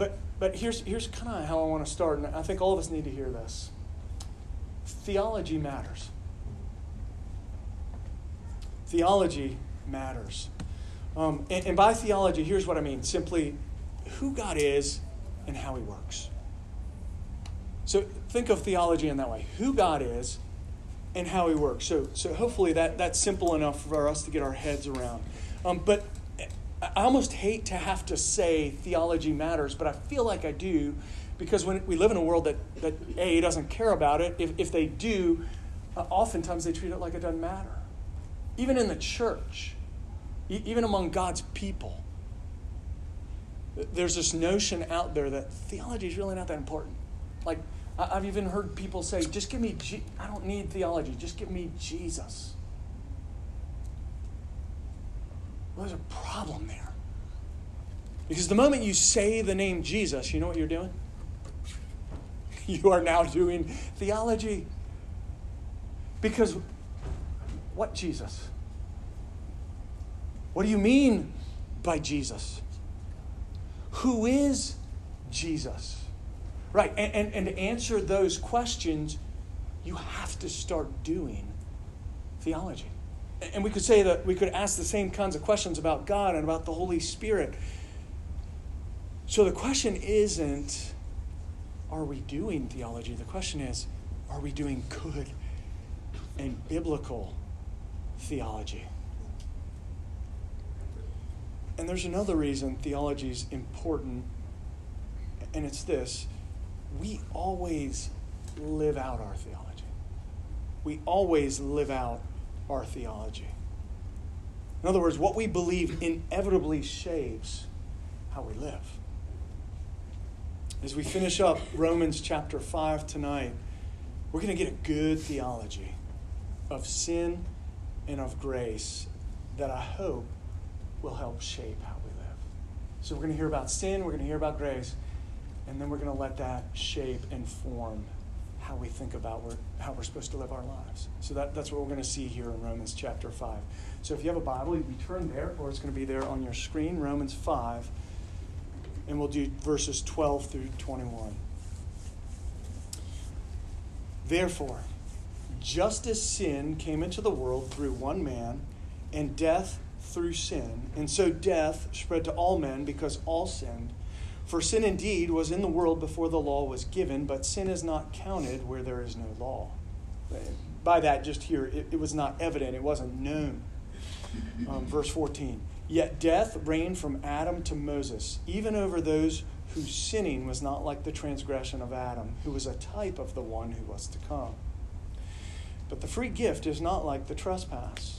but but here's here's kind of how I want to start, and I think all of us need to hear this. Theology matters. Theology matters. Um, and, and by theology, here's what I mean simply who God is and how he works. So think of theology in that way who God is and how he works. So, so hopefully that, that's simple enough for us to get our heads around. Um, but I almost hate to have to say theology matters, but I feel like I do because when we live in a world that, that A, doesn't care about it, if, if they do, uh, oftentimes they treat it like it doesn't matter. Even in the church, e- even among God's people, there's this notion out there that theology is really not that important. Like, I've even heard people say, just give me, I don't need theology, just give me Jesus. Well, there's a problem there. Because the moment you say the name Jesus, you know what you're doing? You are now doing theology. Because what Jesus? What do you mean by Jesus? Who is Jesus? Right, and, and, and to answer those questions, you have to start doing theology. And we could say that we could ask the same kinds of questions about God and about the Holy Spirit. So the question isn't, are we doing theology? The question is, are we doing good and biblical theology? And there's another reason theology is important, and it's this we always live out our theology. We always live out our theology. In other words, what we believe inevitably shapes how we live. As we finish up Romans chapter 5 tonight, we're going to get a good theology of sin and of grace that I hope will help shape how we live. So we're going to hear about sin, we're going to hear about grace, and then we're going to let that shape and form how we think about how we're supposed to live our lives. So that, that's what we're going to see here in Romans chapter 5. So if you have a Bible, you can turn there, or it's going to be there on your screen, Romans 5. And we'll do verses 12 through 21. Therefore, just as sin came into the world through one man, and death through sin, and so death spread to all men because all sinned. For sin indeed was in the world before the law was given, but sin is not counted where there is no law. By that, just here, it, it was not evident, it wasn't known. Um, verse 14 Yet death reigned from Adam to Moses, even over those whose sinning was not like the transgression of Adam, who was a type of the one who was to come. But the free gift is not like the trespass.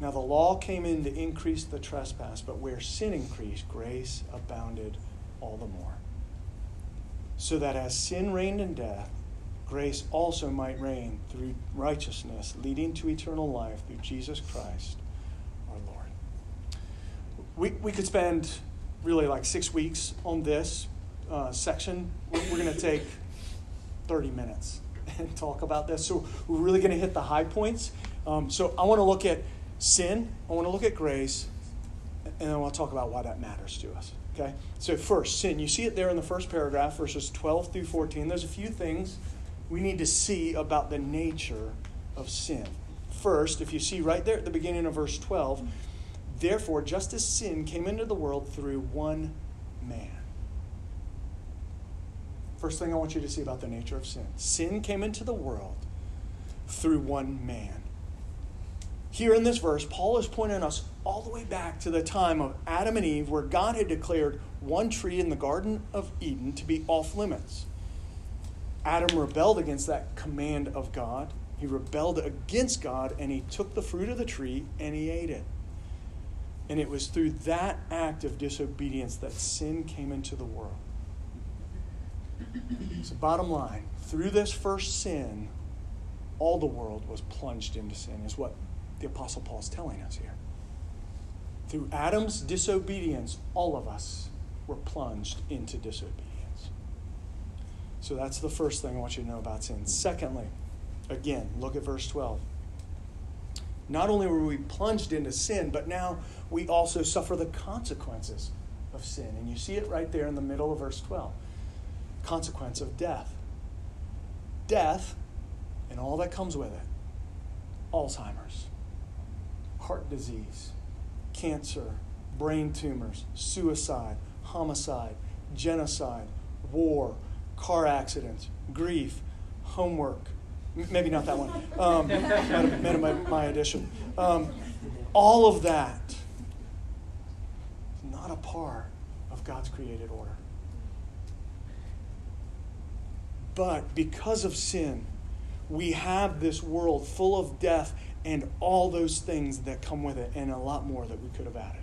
Now the law came in to increase the trespass, but where sin increased, grace abounded all the more. So that as sin reigned in death, grace also might reign through righteousness, leading to eternal life through Jesus Christ our Lord. We, we could spend really like six weeks on this uh, section. We're, going to take 30 minutes and talk about this. So we're really going to hit the high points. Um, so I want to look at sin, I want to look at grace, and then I want to talk about why that matters to us. Okay? So, first, sin. You see it there in the first paragraph, verses 12 through 14. There's a few things we need to see about the nature of sin. First, if you see right there at the beginning of verse 12, therefore, just as sin came into the world through one man. First thing I want you to see about the nature of sin sin came into the world through one man. Here in this verse, Paul is pointing us all the way back to the time of Adam and Eve, where God had declared one tree in the Garden of Eden to be off limits. Adam rebelled against that command of God. He rebelled against God and he took the fruit of the tree and he ate it. And it was through that act of disobedience that sin came into the world. So, bottom line, through this first sin, all the world was plunged into sin, is what the Apostle Paul is telling us here. Through Adam's disobedience, all of us were plunged into disobedience. So that's the first thing I want you to know about sin. Secondly, again, look at verse 12. Not only were we plunged into sin, but now we also suffer the consequences of sin. And you see it right there in the middle of verse 12 consequence of death. Death and all that comes with it Alzheimer's, heart disease, cancer, brain tumors, suicide, homicide, genocide, war, car accidents, grief, homework. Maybe not that one. Um, been my, my addition. Um, all of that is not a part of God's created order. But because of sin, we have this world full of death and all those things that come with it, and a lot more that we could have added.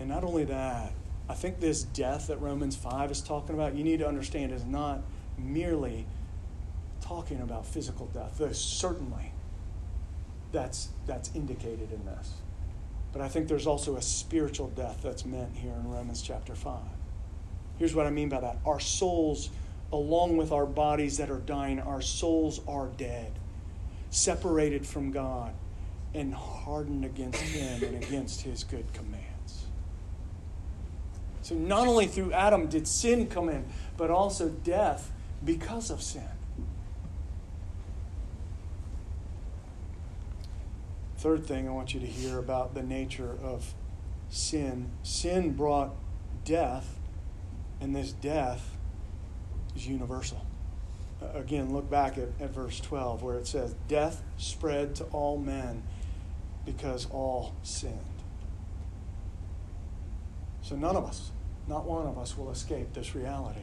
And not only that, I think this death that Romans 5 is talking about, you need to understand, is not merely talking about physical death. Though certainly that's, that's indicated in this. But I think there's also a spiritual death that's meant here in Romans chapter 5. Here's what I mean by that our souls, along with our bodies that are dying, our souls are dead, separated from God, and hardened against Him and against His good commands. So, not only through Adam did sin come in, but also death because of sin. Third thing I want you to hear about the nature of sin sin brought death and this death is universal. Again, look back at, at verse 12 where it says, Death spread to all men because all sinned. So none of us, not one of us, will escape this reality.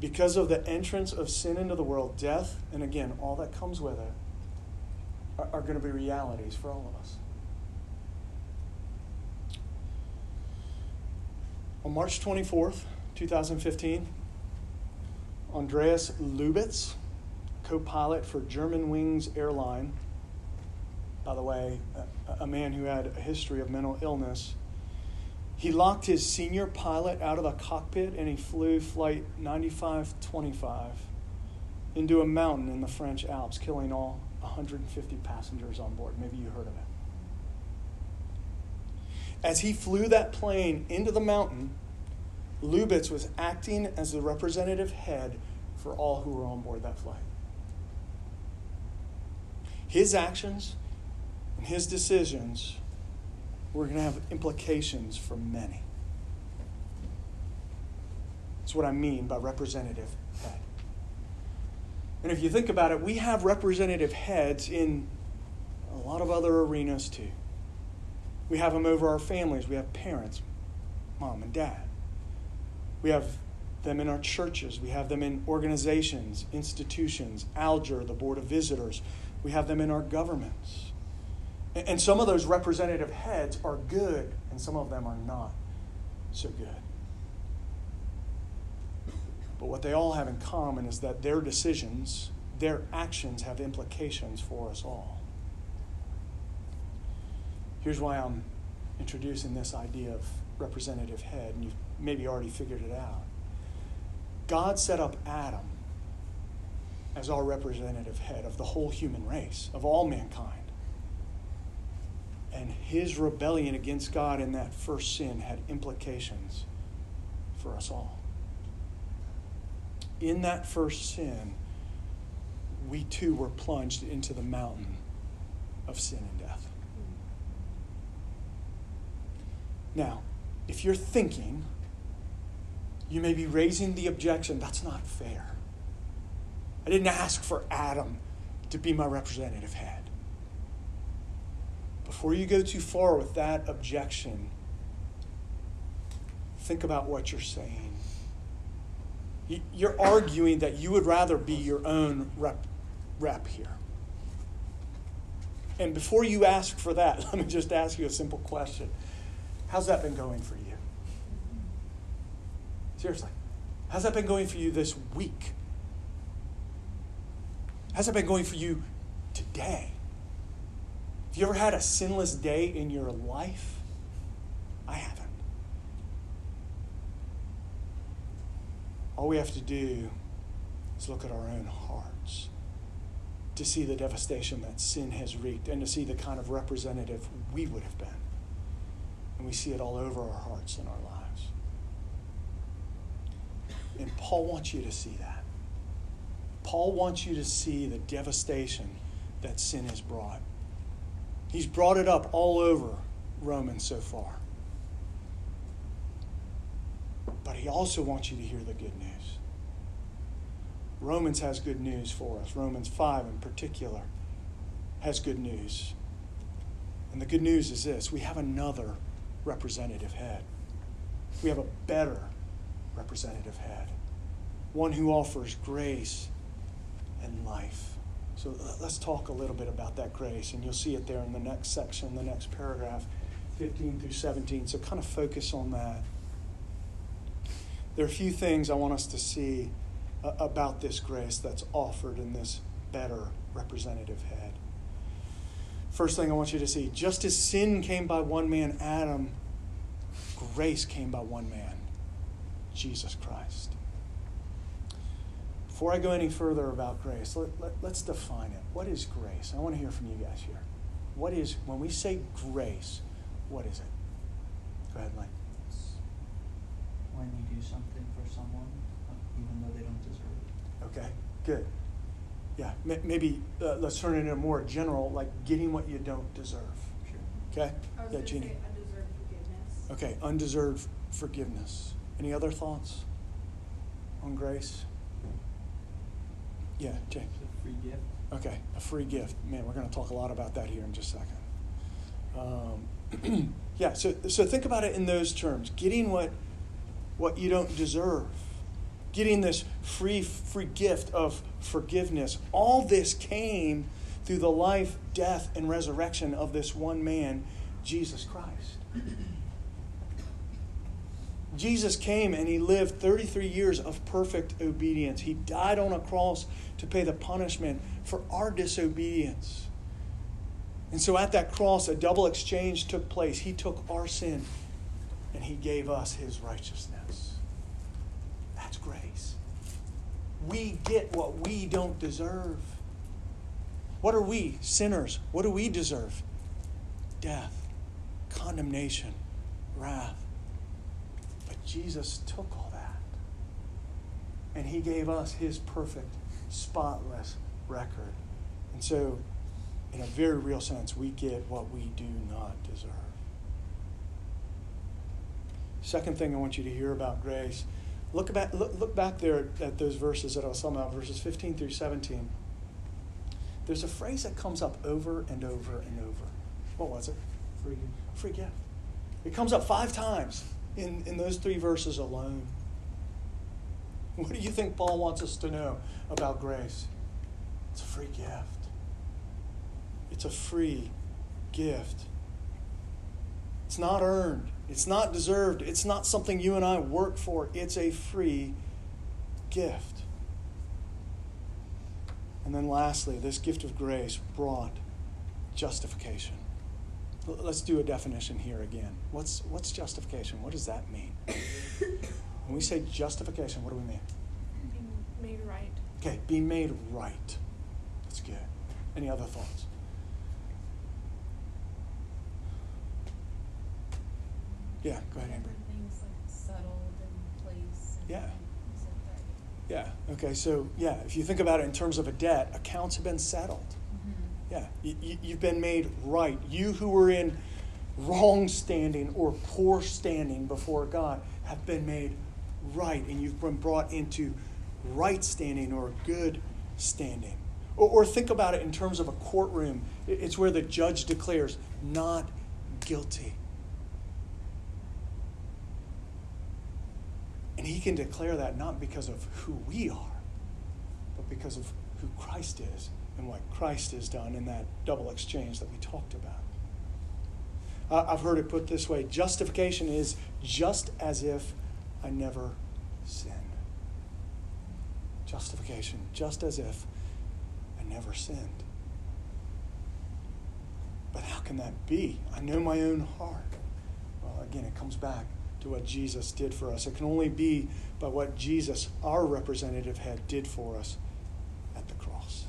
Because of the entrance of sin into the world, death, and again, all that comes with it, are, are going to be realities for all of us. On March 24th, 2015, Andreas Lubitz, co pilot for Germanwings Airline, by the way, a, a, man who had a history of mental illness, he locked his senior pilot out of the cockpit and he flew flight 9525 into a mountain in the French Alps, killing all 150 passengers on board. Maybe you heard of it. As he flew that plane into the mountain, Lubitz was acting as the representative head for all who were on board that flight. His actions and his decisions were going to have implications for many. That's what I mean by representative head. And if you think about it, we have representative heads in a lot of other arenas too. We have them over our families. We have parents, mom and dad. We have them in our churches. We have them in organizations, institutions, Alger, the Board of Visitors. We have them in our governments. And some of those representative heads are good, and some of them are not so good. But what they all have in common is that their decisions, their actions have implications for us all. Here's why I'm introducing this idea of representative head, and you've maybe already figured it out. God set up Adam as our representative head of the whole human race, of all mankind. And his rebellion against God in that first sin had implications for us all. In that first sin, we too were plunged into the mountain of sin and death. Now, if you're thinking, You may be raising the objection that's not fair. I didn't ask for Adam to be my representative head. Before you go too far with that objection, think about what you're saying. You're arguing that you would rather be your own rep, rep here. And before you ask for that, let me just ask you a simple question How's that been going for you? Seriously. How's that been going for you this week? How's that been going for you today? Have you ever had a sinless day in your life? I haven't. All we have to do is look at our own hearts to see the devastation that sin has wreaked and to see the kind of representative we would have been. And we see it all over our hearts and our lives. And Paul wants you to see that. Paul wants you to see the devastation that sin has brought. He's brought it up all over Romans so far. But he also wants you to hear the good news. Romans has good news for us. Romans 5 in particular has good news. And the good news is this we have another representative head. We have a better representative head, one who offers grace and life. So uh, let's talk a little bit about that grace, and you'll see it there in the next section, the next paragraph, 15 through 17. So kind of focus on that. There are a few things I want us to see uh, about this grace that's offered in this better representative head. First thing I want you to see just as sin came by one man, Adam, grace came by one man, Jesus Christ. Before I go any further about grace, let, let, let's define it. What is grace? I want to hear from you guys here. What is, when we say grace, what is it? Go ahead, Lane. When you do something for someone, uh, even though they don't deserve it. Okay, good. Yeah, maybe uh, let's turn it into more general, like getting what you don't deserve. Sure. Okay? yeah, Jeannie. undeserved forgiveness. Okay, undeserved forgiveness. Any other thoughts on grace? Yeah, Jay. a free gift. Okay, a free gift. Man, we're going to talk a lot about that here in just a second. Um, yeah, so so think about it in those terms: getting what what you don't deserve, getting this free free gift of forgiveness. All this came through the life, death, and resurrection of this one man, Jesus Christ. Jesus came and he lived 33 years of perfect obedience. He died on a cross to pay the punishment for our disobedience. And so at that cross, a double exchange took place. He took our sin and he gave us his righteousness. That's grace. We get what we don't deserve. What are we, sinners? What do we deserve? Death, condemnation, wrath. Jesus took all that. And he gave us his perfect, spotless record. And so, in a very real sense, we get what we do not deserve. Second thing I want you to hear about grace look back, look, look back there at those verses that I was talking about, verses 15 through 17. There's a phrase that comes up over and over and over. What was it? Free gift. Free gift. It comes up five times in, in those three verses alone. What do you think Paul wants us to know about grace? It's a free gift. It's a free gift. It's not earned. It's not deserved. It's not something you and I work for. It's a free gift. And then lastly, this gift of grace brought justification. Let's do a definition here again. What's, what's justification? What does that mean? when we say justification, what do we mean? Being made right. Okay, being made right. That's good. Any other thoughts? Yeah, go ahead, Amber. Everything's like settled in place. Yeah. Yeah, okay, so yeah, if you think about it in terms of a debt, accounts have been settled. Yeah, you, you've been made right. You who were in wrong standing or poor standing before God have been made right and you've been brought into right standing or good standing. Or think about it in terms of a courtroom. It's where the judge declares not guilty. And he can declare that not because of who we are, but because of who Christ is and what Christ has done in that double exchange that we talked about. Uh, I've heard it put this way justification is just as if I never sinned. Justification, just as if I never sinned. But how can that be? I know my own heart. Well, again, it comes back to what Jesus did for us. It can only be by what Jesus, our representative had did for us at the cross.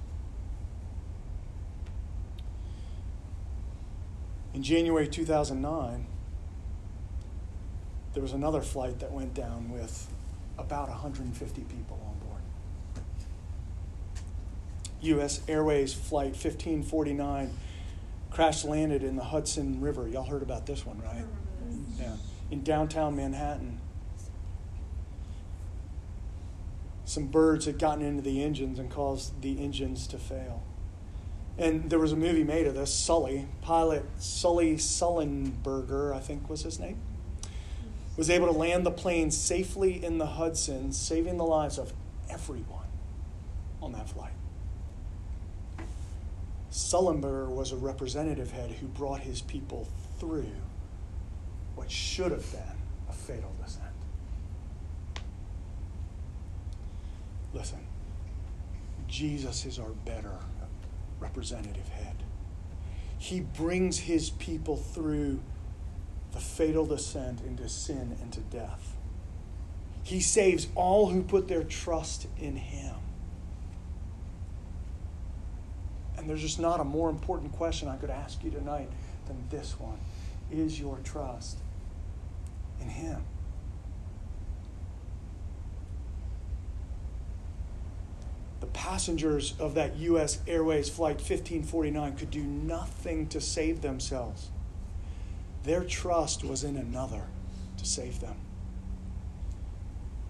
In January 2009, there was another flight that went down with about 150 people on board. U.S. Airways Flight 1549 crash landed in the Hudson River. Y'all heard about this one, right? Yeah. In downtown Manhattan. Some birds had gotten into the engines and caused the engines to fail. And there was a movie made of this, Sully. Pilot Sully Sullenberger, I think was his name, was able to land the plane safely in the Hudson, saving the lives of everyone on that flight. Sullenberger was a representative head who brought his people through what should have been a fatal descent. Listen, Jesus is our better representative head. He brings his people through the fatal descent into sin and to death. He saves all who put their trust in him. And there's just not a more important question I could ask you tonight than this one Is your trust in Him? Passengers of that U.S. Airways Flight 1549 could do nothing to save themselves. Their trust was in another to save them.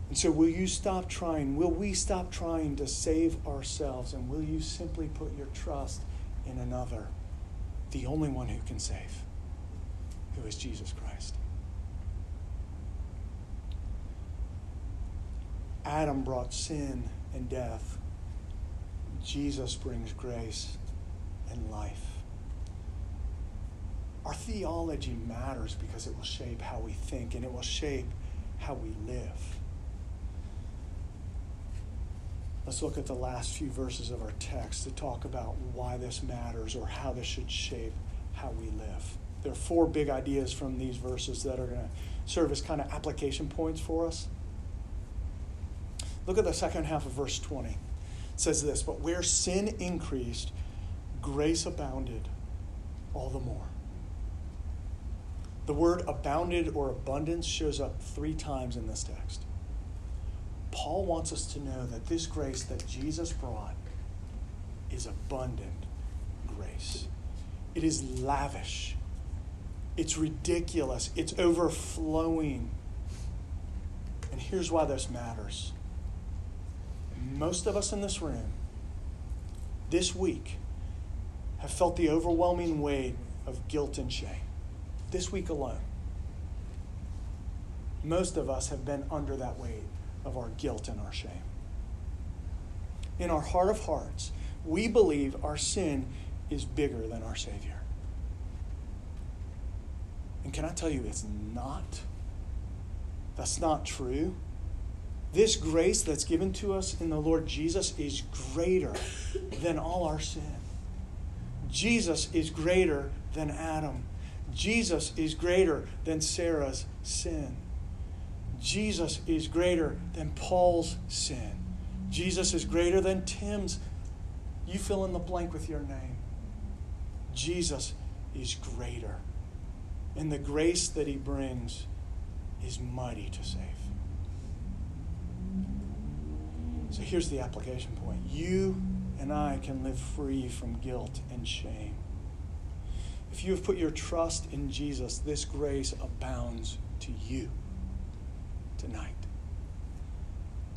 And so, will you stop trying? Will we stop trying to save ourselves? And will you simply put your trust in another, the only one who can save, who is Jesus Christ? Adam brought sin and death. Jesus brings grace and life. Our theology matters because it will shape how we think and it will shape how we live. Let's look at the last few verses of our text to talk about why this matters or how this should shape how we live. There are four big ideas from these verses that are going to serve as kind of application points for us. Look at the second half of verse 20. Says this But where sin increased, grace abounded all the more. The word abounded or abundance shows up three times in this text. Paul wants us to know that this grace that Jesus brought is abundant grace. It is lavish. It's ridiculous. It's overflowing. And here's why this matters. Most of us in this room this week have felt the overwhelming weight of guilt and shame. This week alone. Most of us have been under that weight of our guilt and our shame. In our heart of hearts, we believe our sin is bigger than our Savior. And can I tell you, it's not? That's not true. This grace that's given to us in the Lord Jesus is greater than all our sin. Jesus is greater than Adam. Jesus is greater than Sarah's sin. Jesus is greater than Paul's sin. Jesus is greater than Tim's. You fill in the blank with your name. Jesus is greater. And the grace that he brings is mighty to save. So here's the application point you and I can live free from guilt and shame. If you have put your trust in Jesus, this grace abounds to you tonight.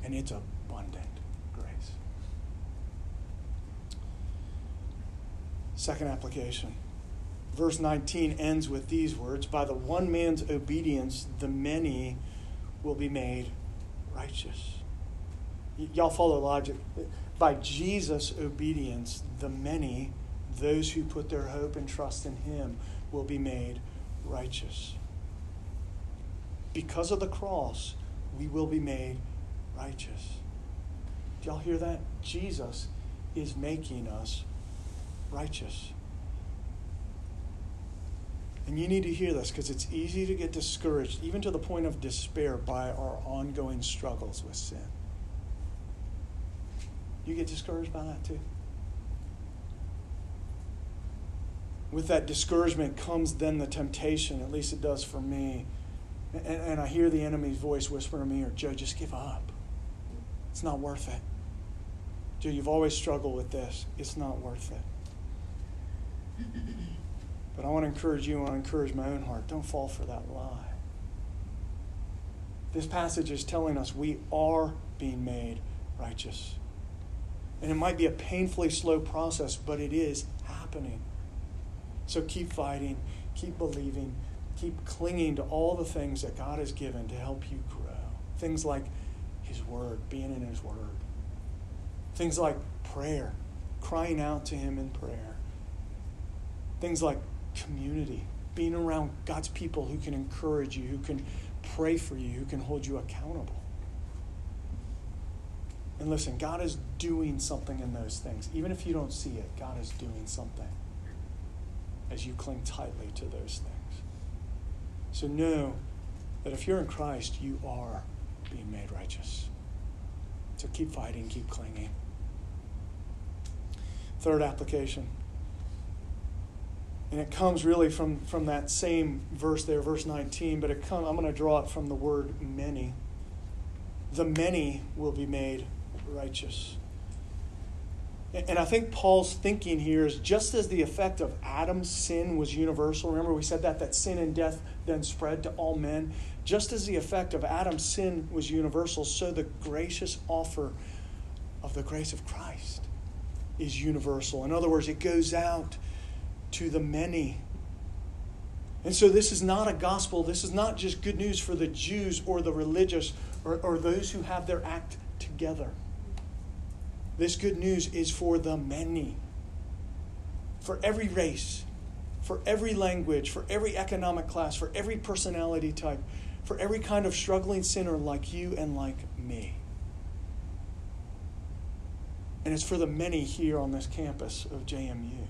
and it's abundant grace. Second application. Verse 19 ends with these words By the one man's obedience, the many will be made righteous. Y'all follow logic. By Jesus' obedience, the many, those who put their hope and trust in him, will be made righteous. Because of the cross, we will be made righteous. Do y'all hear that? Jesus is making us righteous. And you need to hear this because it's easy to get discouraged, even to the point of despair, by our ongoing struggles with sin. You get discouraged by that too? With that discouragement comes then the temptation, at least it does for me. And, and I hear the enemy's voice whisper to me, or Joe, just give up. It's not worth it. Joe, you've always struggled with this. It's not worth it. But I want to encourage you, I want to encourage my own heart. Don't fall for that lie. This passage is telling us we are being made righteous. And it might be a painfully slow process, but it is happening. So keep fighting, keep believing, keep clinging to all the things that God has given to help you grow. Things like His Word, being in His Word. Things like prayer, crying out to Him in prayer. Things like community, being around God's people who can encourage you, who can pray for you, who can hold you accountable. And listen, God is doing something in those things. Even if you don't see it, God is doing something as you cling tightly to those things. So know that if you're in Christ, you are being made righteous. So keep fighting, keep clinging. Third application. And it comes really from, from that same verse there, verse 19, but it come, I'm going to draw it from the word many. The many will be made righteous. And I think Paul's thinking here is just as the effect of Adam's sin was universal. Remember, we said that, that sin and death then spread to all men. Just as the effect of Adam's sin was universal, so the gracious offer of the grace of Christ is universal. In other words, it goes out to the many. And so this is not a gospel. This is not just good news for the Jews or the religious or, or those who have their act together. This good news is for the many, for every race, for every language, for every economic class, for every personality type, for every kind of struggling sinner like you and like me. And it's for the many here on this campus of JMU.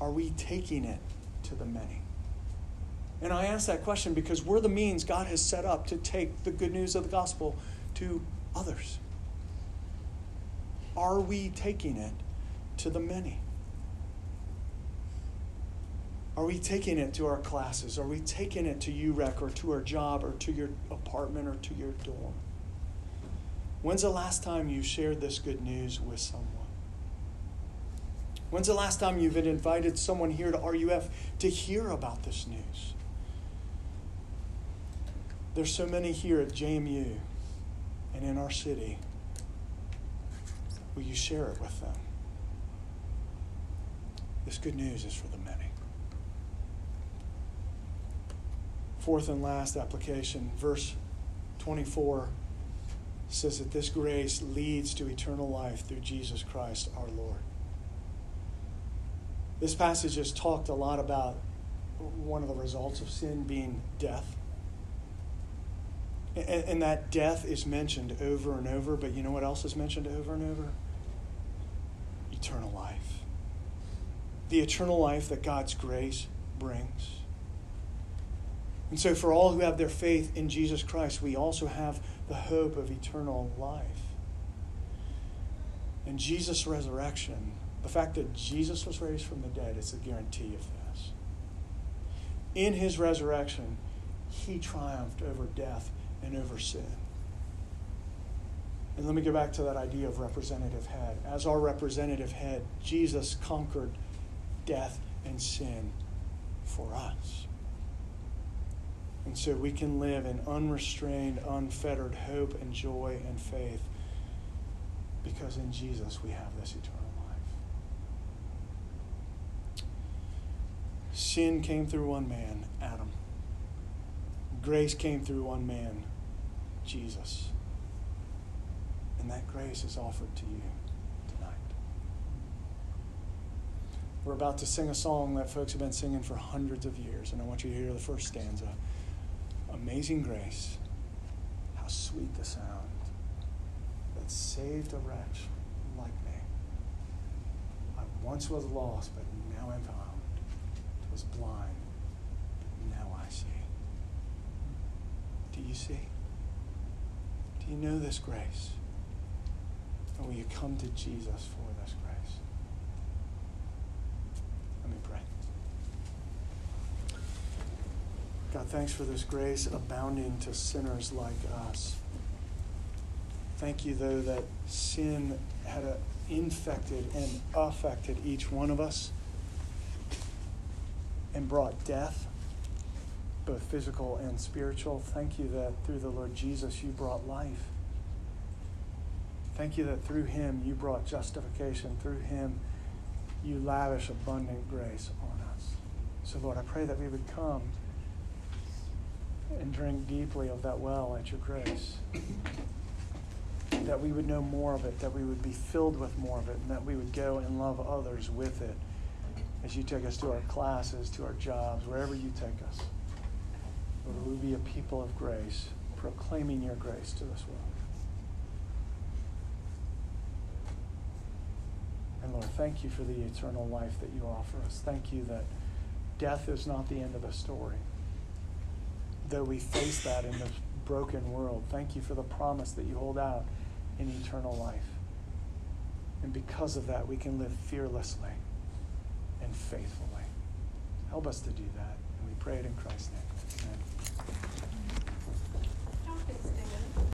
Are we taking it to the many? And I ask that question because we're the means God has set up to take the good news of the gospel to others. Are we taking it to the many? Are we taking it to our classes? Are we taking it to UREC or to our job or to your apartment or to your dorm? When's the last time you shared this good news with someone? When's the last time you've invited someone here to RUF to hear about this news? There's so many here at JMU and in our city. Will you share it with them? This good news is for the many. Fourth and last application, verse 24 says that this grace leads to eternal life through Jesus Christ our Lord. This passage has talked a lot about one of the results of sin being death. And, and, that death is mentioned over and over, but you know what else is mentioned over and over? Eternal life. The eternal life that God's grace brings. And so, for all who have their faith in Jesus Christ, we also have the hope of eternal life. And Jesus' resurrection, the fact that Jesus was raised from the dead, is a guarantee of this. In his resurrection, he triumphed over death and over sin. And let me go back to that idea of representative head. As our representative head, Jesus conquered death and sin for us. And so we can live in unrestrained, unfettered hope and joy and faith because in Jesus we have this eternal life. Sin came through one man, Adam. Grace came through one man, Jesus. And that grace is offered to you tonight. We're about to sing a song that folks have been singing for hundreds of years, and I want you to hear the first stanza. Amazing grace, how sweet the sound that saved a wretch like me. I once was lost, but now am found. I Was blind, but now I see. Do you see? Do you know this grace? And will you come to Jesus for this grace? Let me pray. God, thanks for this grace abounding to sinners like us. Thank you, though, that sin had a, infected and affected each one of us and brought death, both physical and spiritual. Thank you that through the Lord Jesus you brought life. Thank you that through him you brought justification. Through him you lavish abundant grace on us. So, Lord, I pray that we would come and drink deeply of that well at your grace. That we would know more of it, that we would be filled with more of it, and that we would go and love others with it as you take us to our classes, to our jobs, wherever you take us. Lord, we be a people of grace, proclaiming your grace to this world. And Lord, thank you for the eternal life that you offer us. Thank you that death is not the end of the story. Though we face that in this broken world, thank you for the promise that you hold out in eternal life. And because of that, we can live fearlessly and faithfully. Help us to do that. And we pray it in Christ's name.